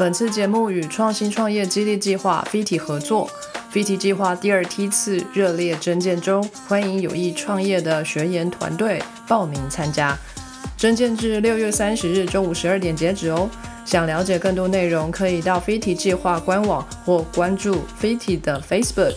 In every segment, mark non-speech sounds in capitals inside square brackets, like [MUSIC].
本次节目与创新创业激励计划 FIT 合作，FIT 计划第二梯次热烈征件中，欢迎有意创业的学员团队报名参加。征件至六月三十日中午十二点截止哦。想了解更多内容，可以到 FIT 计划官网或关注 FIT 的 Facebook。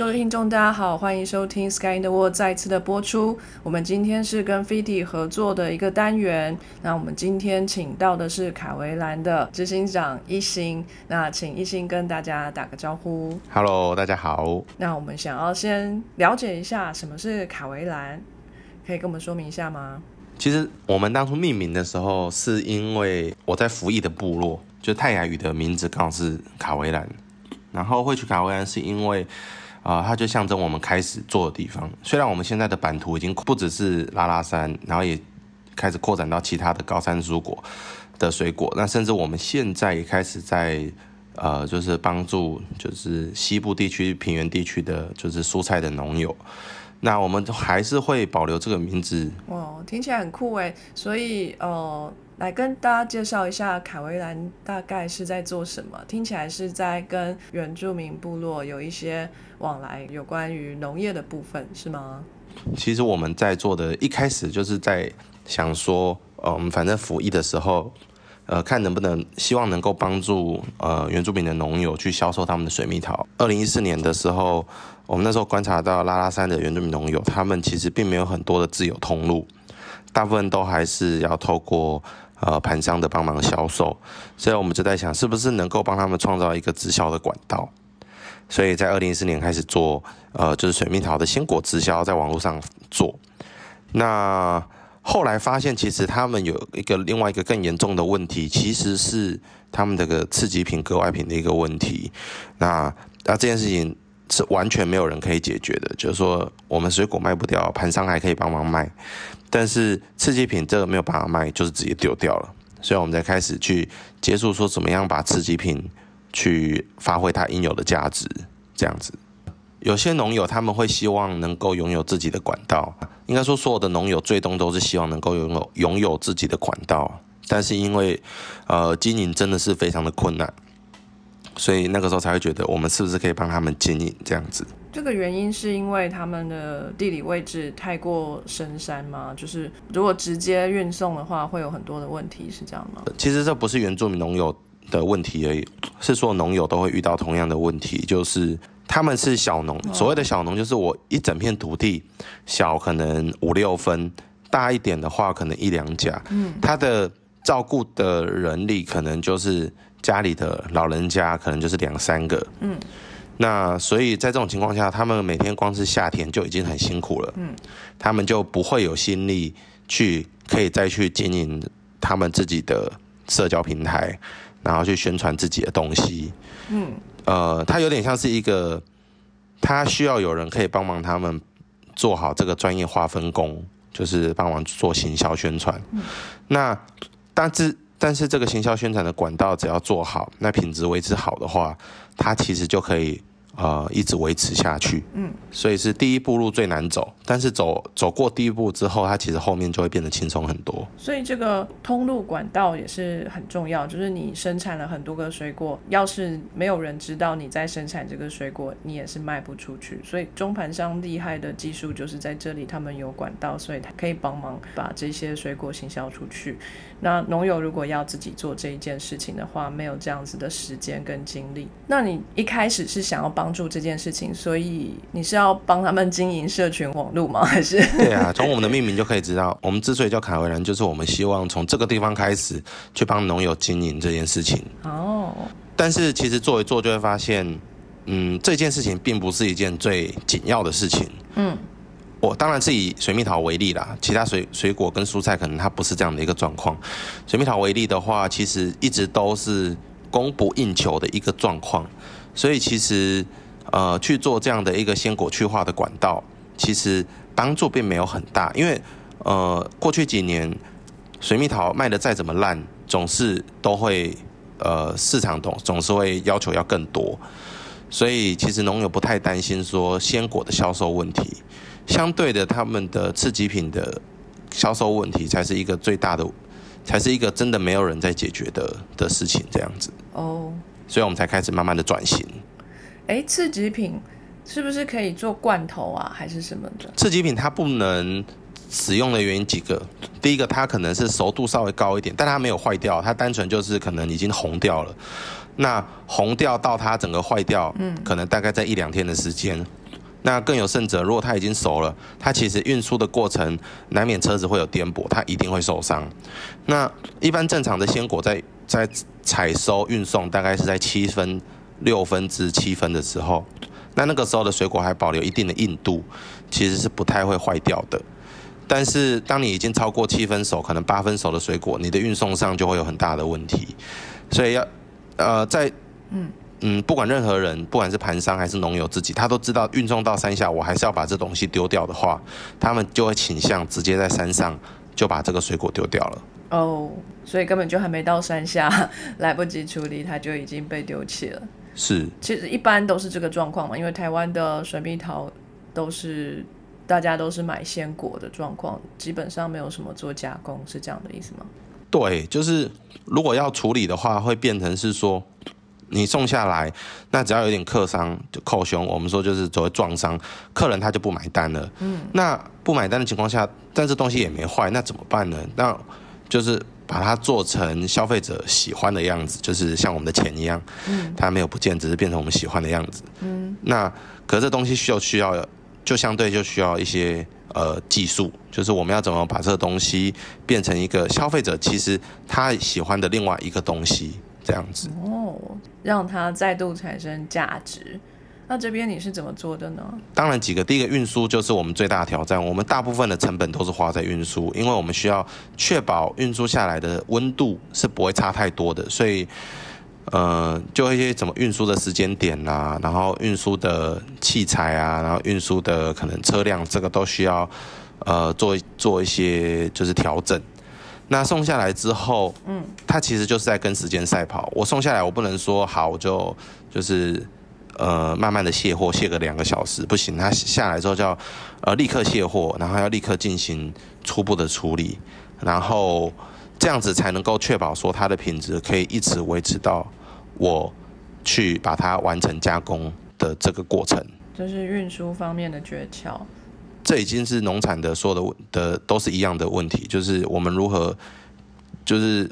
各位听众，大家好，欢迎收听 Sky in the World 再次的播出。我们今天是跟 Fiti 合作的一个单元。那我们今天请到的是卡维兰的执行长一星。那请一星跟大家打个招呼。Hello，大家好。那我们想要先了解一下什么是卡维兰，可以跟我们说明一下吗？其实我们当初命名的时候，是因为我在服役的部落，就泰雅语的名字刚好是卡维兰，然后会取卡维兰是因为。啊，它就象征我们开始做的地方。虽然我们现在的版图已经不只是拉拉山，然后也开始扩展到其他的高山蔬果的水果。那甚至我们现在也开始在呃，就是帮助就是西部地区平原地区的就是蔬菜的农友。那我们还是会保留这个名字。哇，听起来很酷诶。所以呃。来跟大家介绍一下凯维兰大概是在做什么？听起来是在跟原住民部落有一些往来，有关于农业的部分，是吗？其实我们在做的一开始就是在想说，呃，我们反正服役的时候，呃，看能不能希望能够帮助呃原住民的农友去销售他们的水蜜桃。二零一四年的时候，我们那时候观察到拉拉山的原住民农友，他们其实并没有很多的自有通路，大部分都还是要透过。呃，盘商的帮忙销售，所以我们就在想，是不是能够帮他们创造一个直销的管道？所以在二零一四年开始做，呃，就是水蜜桃的鲜果直销，在网络上做。那后来发现，其实他们有一个另外一个更严重的问题，其实是他们这个次级品、格外品的一个问题。那那这件事情是完全没有人可以解决的，就是说，我们水果卖不掉，盘商还可以帮忙卖。但是次级品这个没有办法卖，就是直接丢掉了。所以我们才开始去接触，说怎么样把次级品去发挥它应有的价值。这样子，有些农友他们会希望能够拥有自己的管道。应该说，所有的农友最终都是希望能够拥有拥有自己的管道。但是因为呃经营真的是非常的困难，所以那个时候才会觉得，我们是不是可以帮他们经营这样子。这个原因是因为他们的地理位置太过深山吗？就是如果直接运送的话，会有很多的问题，是这样吗？其实这不是原住民农友的问题而已，是说农友都会遇到同样的问题，就是他们是小农。所谓的小农，就是我一整片土地，小可能五六分，大一点的话可能一两甲。嗯，他的照顾的人力可能就是家里的老人家，可能就是两三个。嗯。那所以在这种情况下，他们每天光是夏天就已经很辛苦了。嗯，他们就不会有心力去可以再去经营他们自己的社交平台，然后去宣传自己的东西。嗯，呃，他有点像是一个，他需要有人可以帮忙他们做好这个专业划分工，就是帮忙做行销宣传。嗯，那但是但是这个行销宣传的管道只要做好，那品质维持好的话，它其实就可以。呃，一直维持下去，嗯，所以是第一步路最难走，但是走走过第一步之后，它其实后面就会变得轻松很多。所以这个通路管道也是很重要，就是你生产了很多个水果，要是没有人知道你在生产这个水果，你也是卖不出去。所以中盘商厉害的技术就是在这里，他们有管道，所以他可以帮忙把这些水果行销出去。那农友如果要自己做这一件事情的话，没有这样子的时间跟精力，那你一开始是想要帮。助这件事情，所以你是要帮他们经营社群网络吗？还是？[LAUGHS] 对啊，从我们的命名就可以知道，我们之所以叫卡维兰，就是我们希望从这个地方开始去帮农友经营这件事情。哦。但是其实做一做就会发现，嗯，这件事情并不是一件最紧要的事情。嗯。我当然是以水蜜桃为例啦，其他水水果跟蔬菜可能它不是这样的一个状况。水蜜桃为例的话，其实一直都是供不应求的一个状况，所以其实。呃，去做这样的一个鲜果去化的管道，其实帮助并没有很大，因为呃，过去几年水蜜桃卖的再怎么烂，总是都会呃市场总总是会要求要更多，所以其实农友不太担心说鲜果的销售问题，相对的他们的次级品的销售问题才是一个最大的才是一个真的没有人在解决的的事情，这样子。哦，所以我们才开始慢慢的转型。哎，次级品是不是可以做罐头啊，还是什么的？次级品它不能使用的原因几个，第一个它可能是熟度稍微高一点，但它没有坏掉，它单纯就是可能已经红掉了。那红掉到它整个坏掉，嗯，可能大概在一两天的时间。那更有甚者，如果它已经熟了，它其实运输的过程难免车子会有颠簸，它一定会受伤。那一般正常的鲜果在在采收运送大概是在七分六分之七分的时候，那那个时候的水果还保留一定的硬度，其实是不太会坏掉的。但是当你已经超过七分熟，可能八分熟的水果，你的运送上就会有很大的问题。所以要呃在嗯。嗯，不管任何人，不管是盘商还是农友自己，他都知道运送到山下，我还是要把这东西丢掉的话，他们就会倾向直接在山上就把这个水果丢掉了。哦，所以根本就还没到山下，来不及处理，它就已经被丢弃了。是，其实一般都是这个状况嘛，因为台湾的水蜜桃都是大家都是买鲜果的状况，基本上没有什么做加工，是这样的意思吗？对，就是如果要处理的话，会变成是说。你送下来，那只要有点客伤就扣胸，我们说就是所谓撞伤，客人他就不买单了。嗯，那不买单的情况下，但是东西也没坏，那怎么办呢？那就是把它做成消费者喜欢的样子，就是像我们的钱一样，嗯，它没有不见，只是变成我们喜欢的样子。嗯，那可是这东西需要需要，就相对就需要一些呃技术，就是我们要怎么把这个东西变成一个消费者其实他喜欢的另外一个东西。这样子哦，让它再度产生价值。那这边你是怎么做的呢？当然几个，第一个运输就是我们最大的挑战。我们大部分的成本都是花在运输，因为我们需要确保运输下来的温度是不会差太多的。所以，呃，就一些怎么运输的时间点啊，然后运输的器材啊，然后运输的可能车辆，这个都需要呃做做一些就是调整。那送下来之后，嗯，他其实就是在跟时间赛跑。我送下来，我不能说好，我就就是呃慢慢的卸货，卸个两个小时不行。他下来之后就要呃立刻卸货，然后要立刻进行初步的处理，然后这样子才能够确保说它的品质可以一直维持到我去把它完成加工的这个过程。就是运输方面的诀窍。这已经是农产的所有的的都是一样的问题，就是我们如何，就是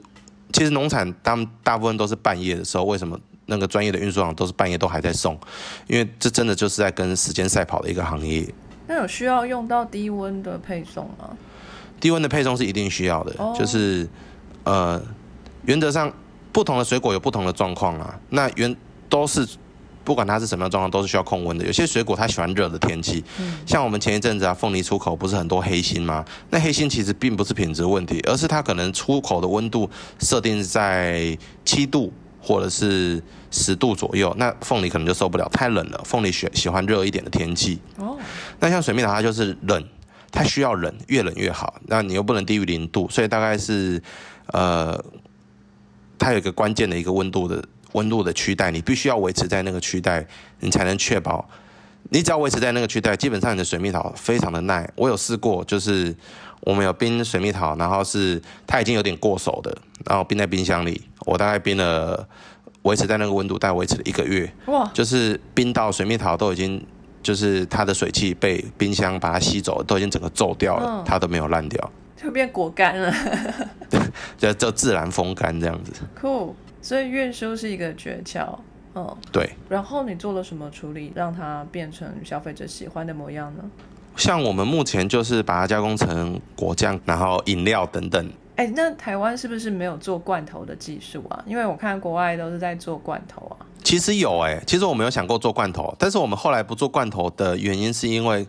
其实农产他们大部分都是半夜的时候，为什么那个专业的运输厂都是半夜都还在送？因为这真的就是在跟时间赛跑的一个行业。那有需要用到低温的配送吗？低温的配送是一定需要的，就是呃，原则上不同的水果有不同的状况啊，那原都是。不管它是什么样状况，都是需要控温的。有些水果它喜欢热的天气，像我们前一阵子啊，凤梨出口不是很多黑心吗？那黑心其实并不是品质问题，而是它可能出口的温度设定在七度或者是十度左右，那凤梨可能就受不了，太冷了。凤梨喜喜欢热一点的天气。哦，那像水蜜桃它就是冷，它需要冷，越冷越好。那你又不能低于零度，所以大概是呃，它有一个关键的一个温度的。温度的区带，你必须要维持在那个区带，你才能确保。你只要维持在那个区带，基本上你的水蜜桃非常的耐。我有试过，就是我们有冰水蜜桃，然后是它已经有点过熟的，然后冰在冰箱里，我大概冰了，维持在那个温度，大概维持了一个月。哇！就是冰到水蜜桃都已经，就是它的水汽被冰箱把它吸走，都已经整个皱掉了，它都没有烂掉，就变果干了。[LAUGHS] 就就自然风干这样子。Cool。所以运输是一个诀窍，嗯，对。然后你做了什么处理，让它变成消费者喜欢的模样呢？像我们目前就是把它加工成果酱，然后饮料等等。哎，那台湾是不是没有做罐头的技术啊？因为我看国外都是在做罐头啊。其实有哎，其实我们有想过做罐头，但是我们后来不做罐头的原因是因为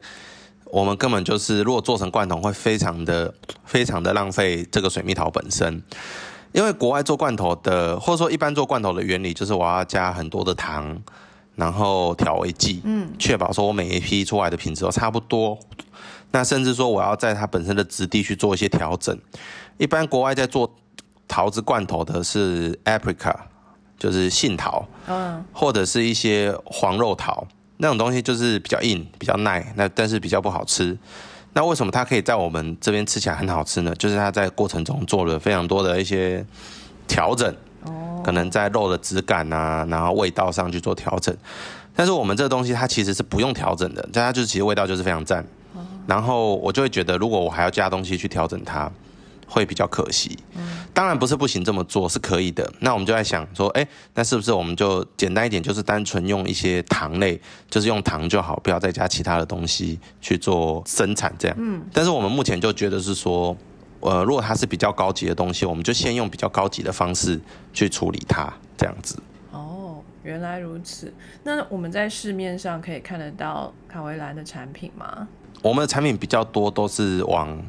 我们根本就是如果做成罐头会非常的非常的浪费这个水蜜桃本身。因为国外做罐头的，或者说一般做罐头的原理，就是我要加很多的糖，然后调味剂，嗯，确保说我每一批出来的品质都差不多。那甚至说我要在它本身的质地去做一些调整。一般国外在做桃子罐头的是 apricot，就是杏桃，嗯，或者是一些黄肉桃那种东西，就是比较硬、比较耐，那但是比较不好吃。那为什么它可以在我们这边吃起来很好吃呢？就是它在过程中做了非常多的一些调整，哦，可能在肉的质感啊，然后味道上去做调整。但是我们这个东西它其实是不用调整的，但它就是其实味道就是非常赞。然后我就会觉得，如果我还要加东西去调整它，会比较可惜。当然不是不行这么做，是可以的。那我们就在想说，哎，那是不是我们就简单一点，就是单纯用一些糖类，就是用糖就好，不要再加其他的东西去做生产这样。嗯。但是我们目前就觉得是说，呃，如果它是比较高级的东西，我们就先用比较高级的方式去处理它，这样子。哦，原来如此。那我们在市面上可以看得到卡维兰的产品吗？我们的产品比较多都是往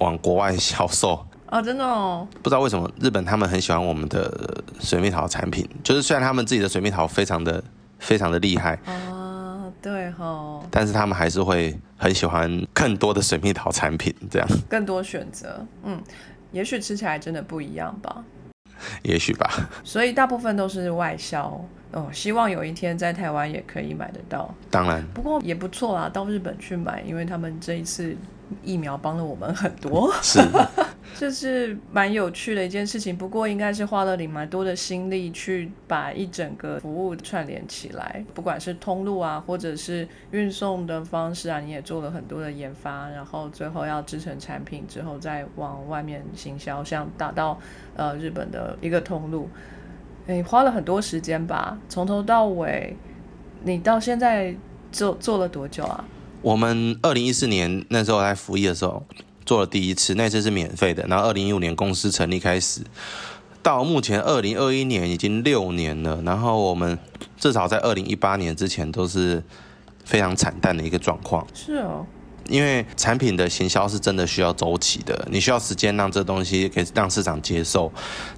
往国外销售。哦，真的哦，不知道为什么日本他们很喜欢我们的水蜜桃产品，就是虽然他们自己的水蜜桃非常的非常的厉害啊，对哈，但是他们还是会很喜欢更多的水蜜桃产品，这样。更多选择，嗯，也许吃起来真的不一样吧，也许吧，所以大部分都是外销哦，希望有一天在台湾也可以买得到，当然，不过也不错啦，到日本去买，因为他们这一次疫苗帮了我们很多，是。[LAUGHS] 这是蛮有趣的一件事情，不过应该是花了你蛮多的心力去把一整个服务串联起来，不管是通路啊，或者是运送的方式啊，你也做了很多的研发，然后最后要制成产品之后再往外面行销，像打到呃日本的一个通路，你花了很多时间吧？从头到尾，你到现在做做了多久啊？我们二零一四年那时候来服役的时候。做了第一次，那次是免费的。然后二零一五年公司成立开始，到目前二零二一年已经六年了。然后我们至少在二零一八年之前都是非常惨淡的一个状况。是哦，因为产品的行销是真的需要周期的，你需要时间让这东西可以让市场接受。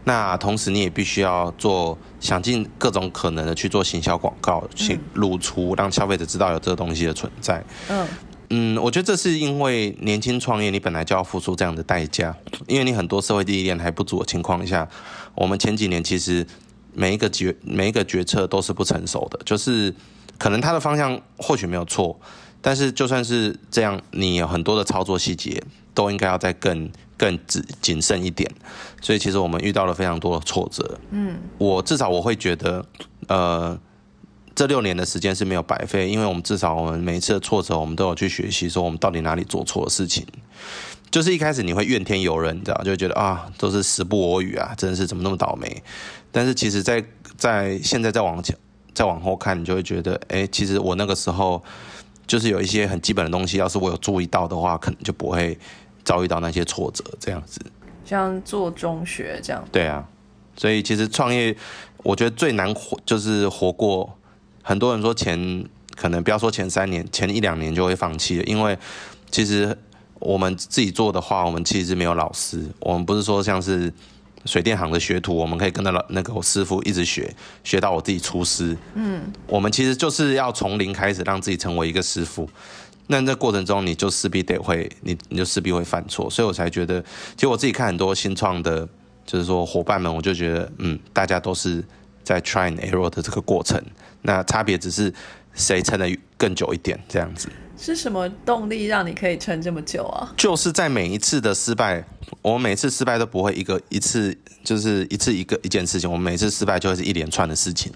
那同时你也必须要做想尽各种可能的去做行销广告，去露出让消费者知道有这个东西的存在。嗯。嗯，我觉得这是因为年轻创业，你本来就要付出这样的代价，因为你很多社会历练还不足的情况下，我们前几年其实每一个决每一个决策都是不成熟的，就是可能它的方向或许没有错，但是就算是这样，你有很多的操作细节都应该要再更更谨谨慎一点，所以其实我们遇到了非常多的挫折。嗯，我至少我会觉得，呃。这六年的时间是没有白费，因为我们至少我们每一次的挫折，我们都有去学习，说我们到底哪里做错了事情。就是一开始你会怨天尤人，你知道，就会觉得啊，都是时不我与啊，真的是怎么那么倒霉。但是其实，在在现在再往前再往后看，你就会觉得，哎，其实我那个时候就是有一些很基本的东西，要是我有注意到的话，可能就不会遭遇到那些挫折这样子。像做中学这样。对啊，所以其实创业，我觉得最难活就是活过。很多人说前可能不要说前三年，前一两年就会放弃了，因为其实我们自己做的话，我们其实没有老师，我们不是说像是水电行的学徒，我们可以跟着老那个师傅一直学，学到我自己出师。嗯，我们其实就是要从零开始，让自己成为一个师傅。那这过程中，你就势必得会，你你就势必会犯错，所以我才觉得，其实我自己看很多新创的，就是说伙伴们，我就觉得，嗯，大家都是在 try and error 的这个过程。那差别只是谁撑的更久一点，这样子。是什么动力让你可以撑这么久啊？就是在每一次的失败，我们每次失败都不会一个一次，就是一次一个一件事情。我们每次失败就会是一连串的事情。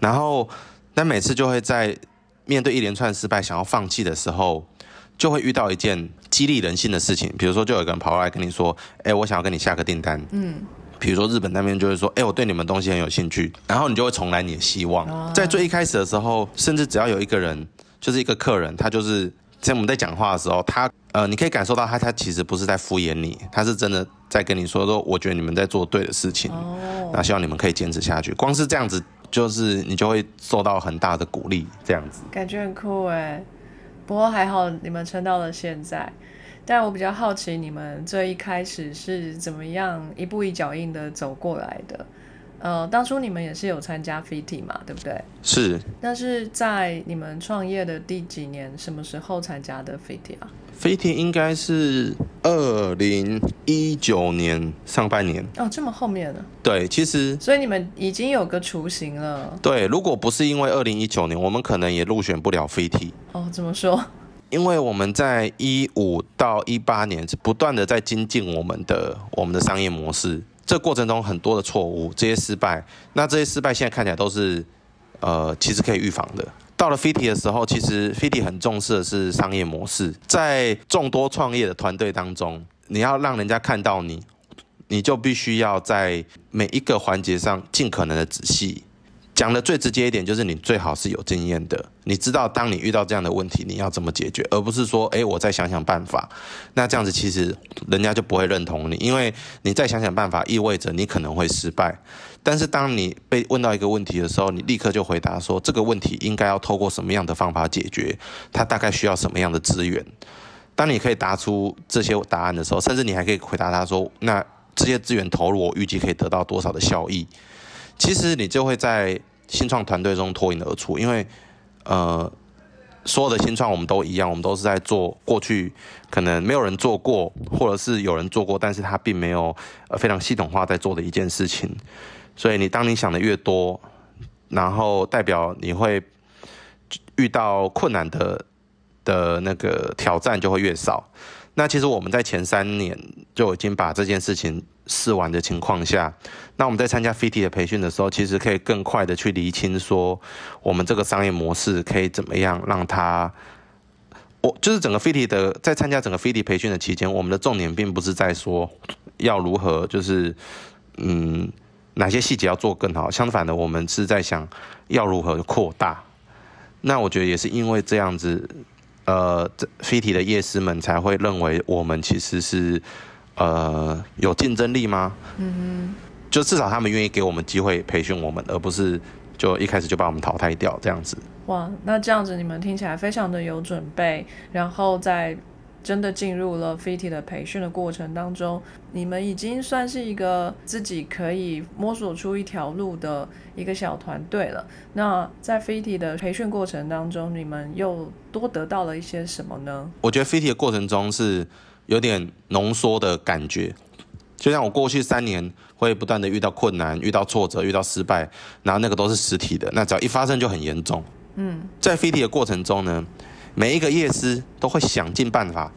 然后，但每次就会在面对一连串失败想要放弃的时候，就会遇到一件激励人心的事情。比如说，就有个人跑过来跟你说：“哎，我想要跟你下个订单。”嗯。比如说日本那边就会说，哎，我对你们东西很有兴趣，然后你就会重来你的希望。在最一开始的时候，甚至只要有一个人，就是一个客人，他就是在我们在讲话的时候，他呃，你可以感受到他，他其实不是在敷衍你，他是真的在跟你说说，我觉得你们在做对的事情，那希望你们可以坚持下去。光是这样子，就是你就会受到很大的鼓励，这样子感觉很酷哎。不过还好你们撑到了现在。但我比较好奇，你们这一开始是怎么样一步一脚印的走过来的？呃，当初你们也是有参加 FIT 嘛，对不对？是。那是在你们创业的第几年？什么时候参加的 FIT 啊？FIT 应该是二零一九年上半年。哦，这么后面呢？对，其实。所以你们已经有个雏形了。对，如果不是因为二零一九年，我们可能也入选不了 FIT。哦，怎么说？[LAUGHS] 因为我们在一五到一八年是不断的在精进我们的我们的商业模式，这过程中很多的错误，这些失败，那这些失败现在看起来都是呃其实可以预防的。到了 Fiti 的时候，其实 Fiti 很重视的是商业模式，在众多创业的团队当中，你要让人家看到你，你就必须要在每一个环节上尽可能的仔细。讲的最直接一点，就是你最好是有经验的，你知道当你遇到这样的问题，你要怎么解决，而不是说，哎，我再想想办法。那这样子其实人家就不会认同你，因为你再想想办法，意味着你可能会失败。但是当你被问到一个问题的时候，你立刻就回答说，这个问题应该要透过什么样的方法解决，它大概需要什么样的资源。当你可以答出这些答案的时候，甚至你还可以回答他说，那这些资源投入，我预计可以得到多少的效益。其实你就会在。新创团队中脱颖而出，因为呃，所有的新创我们都一样，我们都是在做过去可能没有人做过，或者是有人做过，但是他并没有呃非常系统化在做的一件事情。所以你当你想的越多，然后代表你会遇到困难的的那个挑战就会越少。那其实我们在前三年就已经把这件事情试完的情况下，那我们在参加 FIT 的培训的时候，其实可以更快的去厘清说，我们这个商业模式可以怎么样让它，我就是整个 FIT 的在参加整个 FIT 培训的期间，我们的重点并不是在说要如何就是嗯哪些细节要做更好，相反的，我们是在想要如何扩大。那我觉得也是因为这样子。呃，这 FIT 的夜师们才会认为我们其实是呃有竞争力吗？嗯哼，就至少他们愿意给我们机会培训我们，而不是就一开始就把我们淘汰掉这样子。哇，那这样子你们听起来非常的有准备，然后在。真的进入了 FIT 的培训的过程当中，你们已经算是一个自己可以摸索出一条路的一个小团队了。那在 FIT 的培训过程当中，你们又多得到了一些什么呢？我觉得 FIT 的过程中是有点浓缩的感觉，就像我过去三年会不断的遇到困难、遇到挫折、遇到失败，然后那个都是实体的，那只要一发生就很严重。嗯，在 FIT 的过程中呢。每一个业师都会想尽办法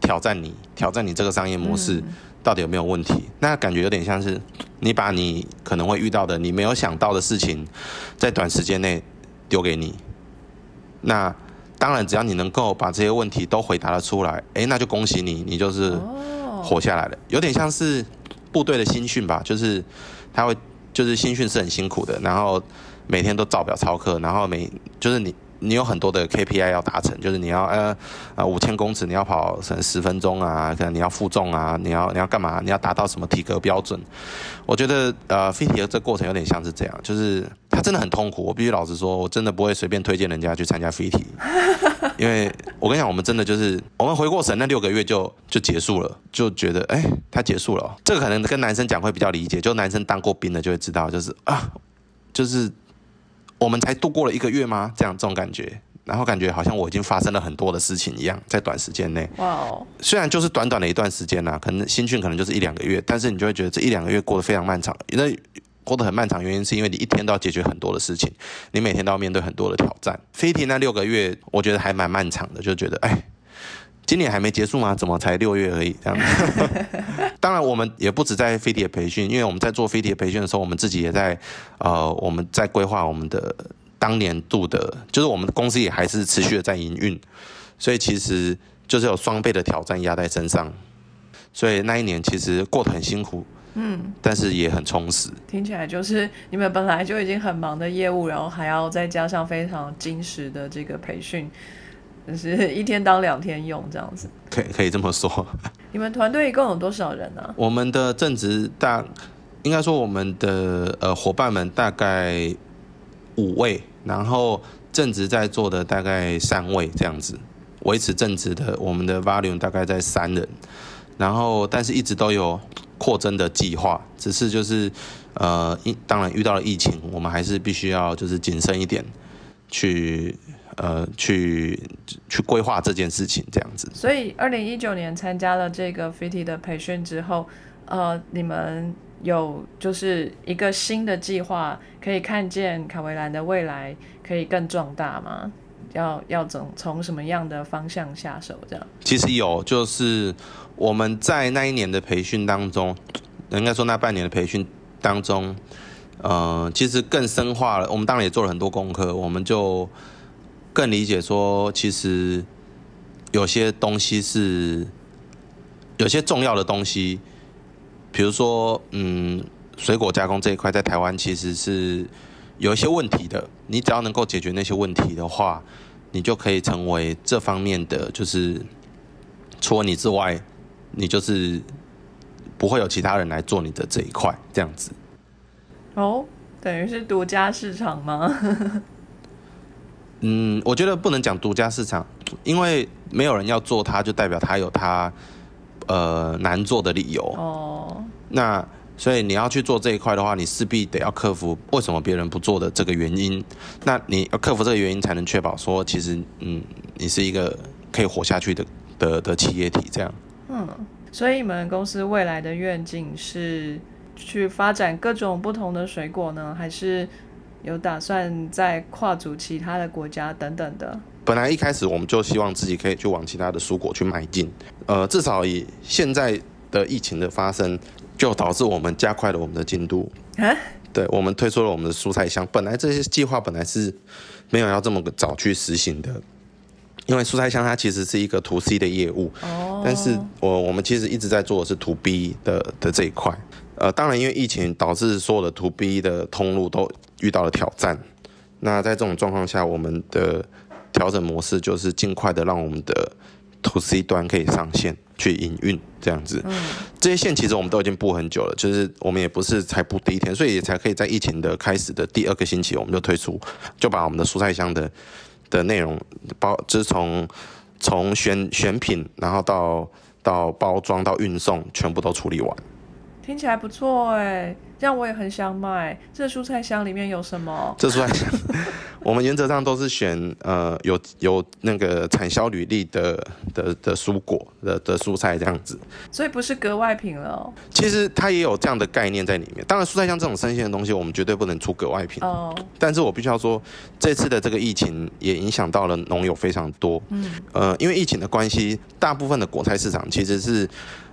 挑战你，挑战你这个商业模式到底有没有问题？那感觉有点像是你把你可能会遇到的、你没有想到的事情，在短时间内丢给你。那当然，只要你能够把这些问题都回答了出来，诶，那就恭喜你，你就是活下来了。有点像是部队的新训吧，就是他会，就是新训是很辛苦的，然后每天都照表操课，然后每就是你。你有很多的 KPI 要达成，就是你要呃呃五千公尺你要跑成十分钟啊，可能你要负重啊，你要你要干嘛？你要达到什么体格标准？我觉得呃飞体的这过程有点像是这样，就是它真的很痛苦。我必须老实说，我真的不会随便推荐人家去参加飞体，[LAUGHS] 因为我跟你讲，我们真的就是我们回过神那六个月就就结束了，就觉得哎，它结束了。这个可能跟男生讲会比较理解，就男生当过兵的就会知道，就是啊，就是。我们才度过了一个月吗？这样这种感觉，然后感觉好像我已经发生了很多的事情一样，在短时间内。哇哦！虽然就是短短的一段时间呐，可能新训可能就是一两个月，但是你就会觉得这一两个月过得非常漫长。因为过得很漫长，原因是因为你一天都要解决很多的事情，你每天都要面对很多的挑战。飞艇那六个月，我觉得还蛮漫长的，就觉得哎。今年还没结束吗？怎么才六月而已？这样。[LAUGHS] 当然，我们也不止在飞碟培训，因为我们在做飞碟培训的时候，我们自己也在呃，我们在规划我们的当年度的，就是我们公司也还是持续的在营运，所以其实就是有双倍的挑战压在身上，所以那一年其实过得很辛苦，嗯，但是也很充实。听起来就是你们本来就已经很忙的业务，然后还要再加上非常精实的这个培训。就是一天当两天用这样子，可以可以这么说。[LAUGHS] 你们团队一共有多少人呢？我们的正职大，应该说我们的呃伙伴们大概五位，然后正职在做的大概三位这样子，维持正职的我们的 volume 大概在三人，然后但是一直都有扩增的计划，只是就是呃一当然遇到了疫情，我们还是必须要就是谨慎一点去。呃，去去规划这件事情，这样子。所以，二零一九年参加了这个 FIT 的培训之后，呃，你们有就是一个新的计划，可以看见卡维兰的未来可以更壮大吗？要要怎从什么样的方向下手？这样其实有，就是我们在那一年的培训当中，应该说那半年的培训当中，呃，其实更深化了。我们当然也做了很多功课，我们就更理解说，其实有些东西是有些重要的东西，比如说，嗯，水果加工这一块在台湾其实是有一些问题的。你只要能够解决那些问题的话，你就可以成为这方面的，就是除了你之外，你就是不会有其他人来做你的这一块，这样子。哦，等于是独家市场吗？嗯，我觉得不能讲独家市场，因为没有人要做它，就代表它有它呃难做的理由。哦，那所以你要去做这一块的话，你势必得要克服为什么别人不做的这个原因。那你要克服这个原因，才能确保说，其实嗯，你是一个可以活下去的的的企业体这样。嗯，所以你们公司未来的愿景是去发展各种不同的水果呢，还是有打算再跨足其他的国家等等的？本来一开始我们就希望自己可以去往其他的蔬果去迈进，呃，至少以现在的疫情的发生，就导致我们加快了我们的进度。啊？对，我们推出了我们的蔬菜箱。本来这些计划本来是没有要这么早去实行的，因为蔬菜箱它其实是一个 to C 的业务，哦，但是我我们其实一直在做的是 to B 的的这一块。呃，当然因为疫情导致所有的 to B 的通路都遇到了挑战。那在这种状况下，我们的调整模式就是尽快的让我们的 to C 端可以上线去营运，这样子。这些线其实我们都已经布很久了，就是我们也不是才布第一天，所以也才可以在疫情的开始的第二个星期我们就推出，就把我们的蔬菜箱的的内容包，就是从从选选品，然后到到包装到运送，全部都处理完。听起来不错哎，这样我也很想买。这蔬菜箱里面有什么？这蔬菜箱，我们原则上都是选呃有有那个产销履历的的的蔬果的的蔬菜这样子。所以不是格外品了哦。其实它也有这样的概念在里面。当然，蔬菜箱这种生鲜的东西，我们绝对不能出格外品。哦，但是我必须要说，这次的这个疫情也影响到了农友非常多。嗯，呃，因为疫情的关系，大部分的果菜市场其实是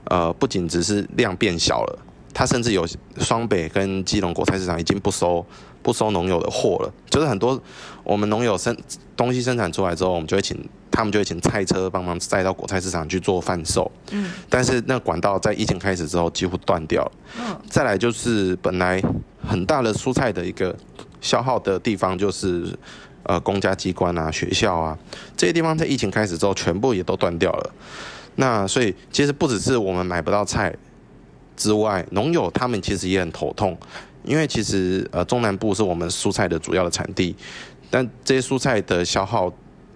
呃不仅只是量变小了，它甚至有双北跟基隆果菜市场已经不收不收农友的货了。就是很多我们农友生东西生产出来之后，我们就会请他们就会请菜车帮忙载到果菜市场去做贩售。嗯，但是那管道在疫情开始之后几乎断掉了。嗯，再来就是本来很大的蔬菜的一个消耗的地方，就是呃公家机关啊、学校啊这些地方，在疫情开始之后，全部也都断掉了。那所以其实不只是我们买不到菜之外，农友他们其实也很头痛，因为其实呃中南部是我们蔬菜的主要的产地，但这些蔬菜的消耗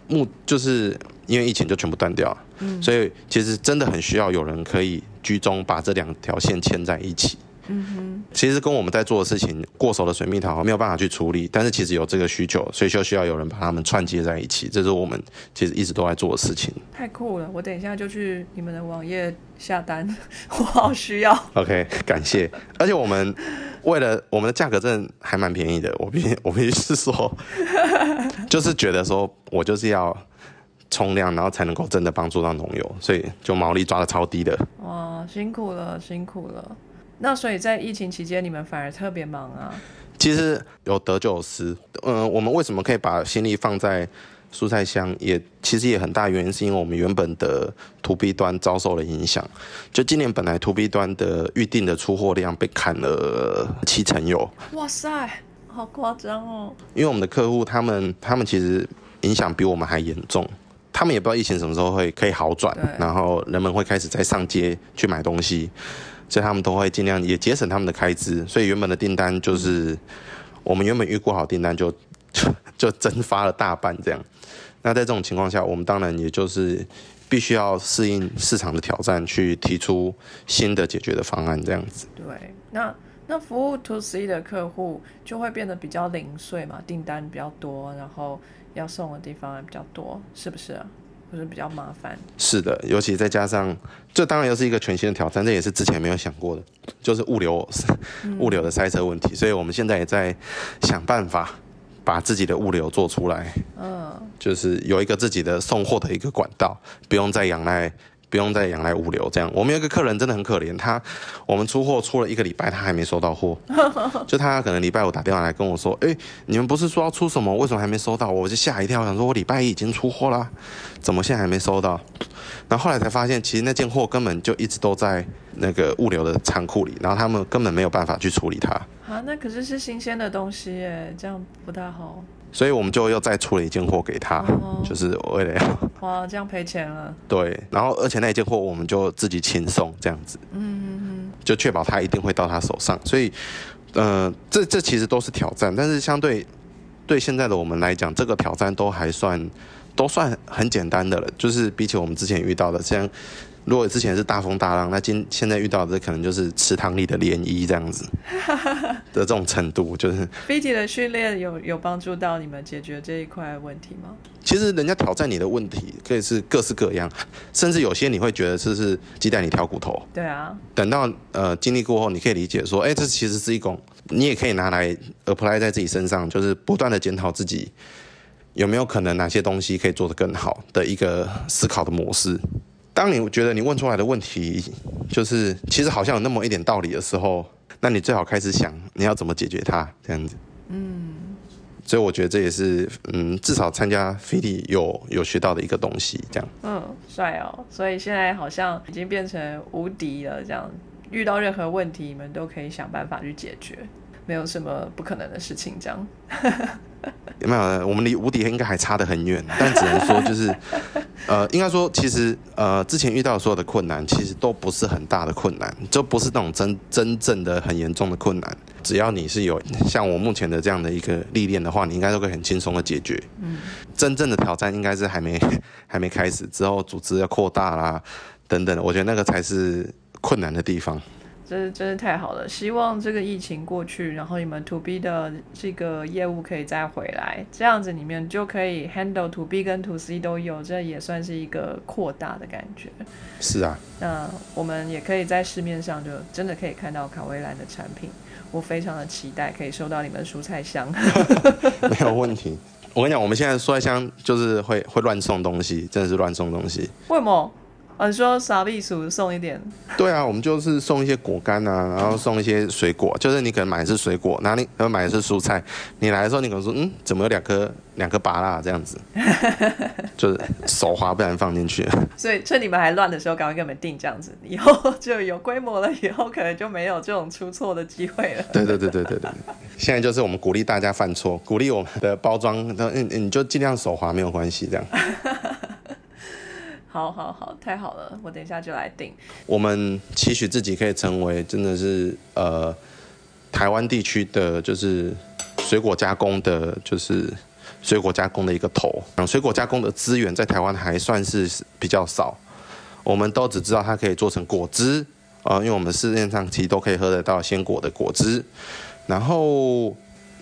目就是因为疫情就全部断掉了。嗯所以其实真的很需要有人可以居中把这两条线牵在一起。嗯哼，其实跟我们在做的事情过熟的水蜜桃没有办法去处理，但是其实有这个需求，所以就需要有人把它们串接在一起，这是我们其实一直都在做的事情。太酷了！我等一下就去你们的网页下单，我好需要。OK，感谢。而且我们为了我们的价格真的还蛮便宜的，我必须我必须是说，就是觉得说我就是要冲量，然后才能够真的帮助到农友，所以就毛利抓的超低的。哇，辛苦了，辛苦了。那所以在疫情期间，你们反而特别忙啊。其实有得就有失。嗯、我们为什么可以把心力放在蔬菜箱？也其实也很大原因是因为我们原本的 to B 端遭受了影响。就今年本来 to B 端的预定的出货量被砍了七成有，哇塞，好夸张哦。因为我们的客户他们他们其实影响比我们还严重。他们也不知道疫情什么时候会可以好转，然后人们会开始再上街去买东西，所以他们都会尽量也节省他们的开支。所以原本的订单就是我们原本预估好订单就 [LAUGHS] 就就蒸发了大半这样。那在这种情况下，我们当然也就是必须要适应市场的挑战，去提出新的解决的方案这样子。对，那那服务 to C 的客户就会变得比较零碎嘛，订单比较多，然后要送的地方也比较多，是不是啊？或者比较麻烦？是的，尤其再加上，这当然又是一个全新的挑战，这也是之前没有想过的，就是物流物流的塞车问题。所以我们现在也在想办法，把自己的物流做出来，嗯，就是有一个自己的送货的一个管道，不用再仰赖。不用再仰赖物流，这样。我们有一个客人真的很可怜，他我们出货出了一个礼拜，他还没收到货。[LAUGHS] 就他可能礼拜五打电话来跟我说：“哎、你们不是说要出什么？为什么还没收到？”我就吓一跳，想说我礼拜一已经出货啦，怎么现在还没收到？然后后来才发现，其实那件货根本就一直都在那个物流的仓库里，然后他们根本没有办法去处理它，啊，那可是是新鲜的东西耶，这样不大好。所以我们就又再出了一件货给他，哦就是为了要哇，这样赔钱了。对，然后而且那一件货我们就自己轻送这样子，嗯就确保他一定会到他手上。所以，呃，这这其实都是挑战，但是相对对现在的我们来讲，这个挑战都还算都算很简单的了。就是比起我们之前遇到的，像如果之前是大风大浪，那今现在遇到的可能就是池塘里的涟漪这样子 [LAUGHS] 的这种程度，就是飞机的训练有有帮助到你们解决这一块问题吗？其实人家挑战你的问题可以是各式各样，甚至有些你会觉得这是鸡蛋里挑骨头。对啊，等到呃经历过后，你可以理解说，哎，这其实是一种，你也可以拿来 apply 在自己身上，就是不断的检讨自己有没有可能哪些东西可以做得更好的一个思考的模式。当你觉得你问出来的问题就是其实好像有那么一点道理的时候，那你最好开始想你要怎么解决它，这样子。嗯。所以我觉得这也是，嗯，至少参加 FIDI 有有学到的一个东西，这样。嗯，帅哦。所以现在好像已经变成无敌了，这样遇到任何问题，你们都可以想办法去解决，没有什么不可能的事情，这样。没有，我们离无敌应该还差得很远，但只能说就是，[LAUGHS] 呃，应该说其实呃之前遇到所有的困难，其实都不是很大的困难，就不是那种真真正的很严重的困难。只要你是有像我目前的这样的一个历练的话，你应该都可以很轻松的解决。嗯，真正的挑战应该是还没 [LAUGHS] 还没开始，之后组织要扩大啦等等的，我觉得那个才是困难的地方。真是真是太好了！希望这个疫情过去，然后你们 To B 的这个业务可以再回来，这样子你们就可以 handle To B 跟 To C 都有，这也算是一个扩大的感觉。是啊，那我们也可以在市面上就真的可以看到卡威兰的产品，我非常的期待可以收到你们蔬菜箱。[LAUGHS] 没有问题。我跟你讲，我们现在蔬菜箱就是会会乱送东西，真的是乱送东西。为什么？哦你说傻避暑送一点，对啊，我们就是送一些果干啊，然后送一些水果，就是你可能买的是水果，然后你可能买的是蔬菜，你来的时候你可能说，嗯，怎么有两颗两颗芭辣这样子，[LAUGHS] 就是手滑不然放进去。所以趁你们还乱的时候，赶快给你们订这样子，以后就有规模了，以后可能就没有这种出错的机会了。对对对对对对，现在就是我们鼓励大家犯错，鼓励我们的包装，嗯，你就尽量手滑没有关系，这样。好好好，太好了，我等一下就来订。我们期许自己可以成为真的是呃台湾地区的就是水果加工的，就是水果加工的一个头。嗯，水果加工的资源在台湾还算是比较少，我们都只知道它可以做成果汁，呃，因为我们市面上其实都可以喝得到鲜果的果汁，然后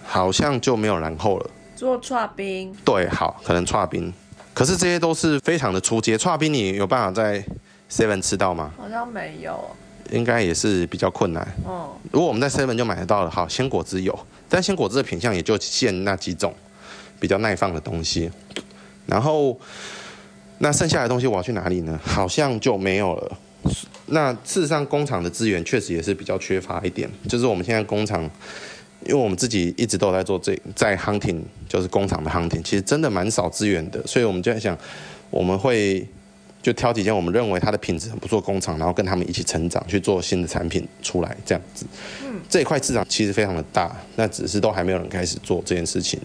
好像就没有然后了。做串冰，对，好，可能串冰，可是这些都是非常的出街。串冰你有办法在 Seven 吃到吗？好像没有。应该也是比较困难。嗯，如果我们在 Seven 就买得到了，好，鲜果汁有，但鲜果汁的品相也就限那几种比较耐放的东西。然后，那剩下的东西我要去哪里呢？好像就没有了。那事实上，工厂的资源确实也是比较缺乏一点。就是我们现在工厂，因为我们自己一直都有在做这在 hunting，就是工厂的 hunting，其实真的蛮少资源的。所以我们就在想，我们会就挑几间我们认为它的品质很不错工厂，然后跟他们一起成长，去做新的产品出来，这样子。嗯，这一块市场其实非常的大，那只是都还没有人开始做这件事情。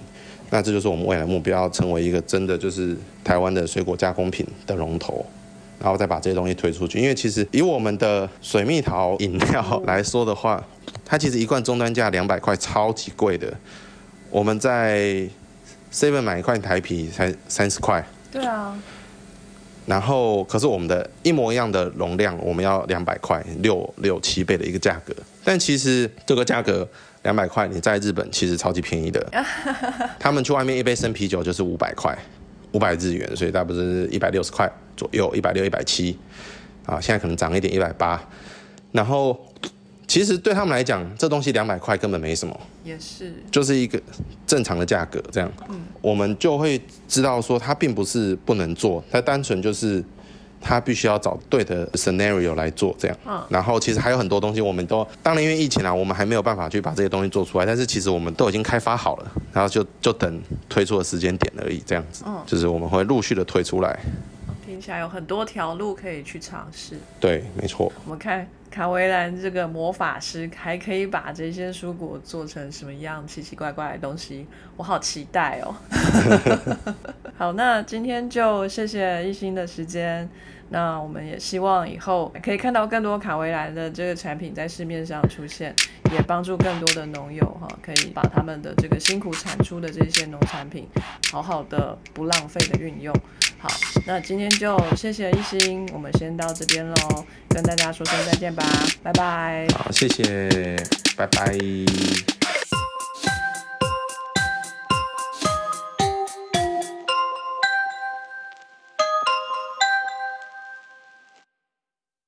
那这就是我们未来目标，要成为一个真的就是台湾的水果加工品的龙头。然后再把这些东西推出去，因为其实以我们的水蜜桃饮料来说的话，它其实一罐终端价两百块，超级贵的。我们在 Seven 买一块台啤才三十块，对啊，然后可是我们的一模一样的容量，我们要两百块，六六七倍的一个价格。但其实这个价格两百块，你在日本其实超级便宜的。[LAUGHS] 他们去外面一杯生啤酒就是五百块，五百日元，所以大概不是一百六十块左右，一百六、一百七啊，现在可能涨一点，一百八。然后其实对他们来讲，这东西两百块根本没什么，也是，就是一个正常的价格这样。我们就会知道说，它并不是不能做，它单纯就是它必须要找对的 scenario 来做这样。嗯然后其实还有很多东西，我们都当然因为疫情啊，我们还没有办法去把这些东西做出来，但是其实我们都已经开发好了，然后就就等推出的时间点而已，这样子。嗯就是我们会陆续的推出来。听起来有很多条路可以去尝试。对，没错。我们看卡维兰这个魔法师还可以把这些蔬果做成什么样奇奇怪怪的东西，我好期待哦。[LAUGHS] 好，那今天就谢谢一心的时间。那我们也希望以后可以看到更多卡维兰的这个产品在市面上出现，也帮助更多的农友哈，可以把他们的这个辛苦产出的这些农产品，好好的不浪费的运用。好，那今天就谢谢一心，我们先到这边喽，跟大家说声再见吧，拜拜。好，谢谢，拜拜。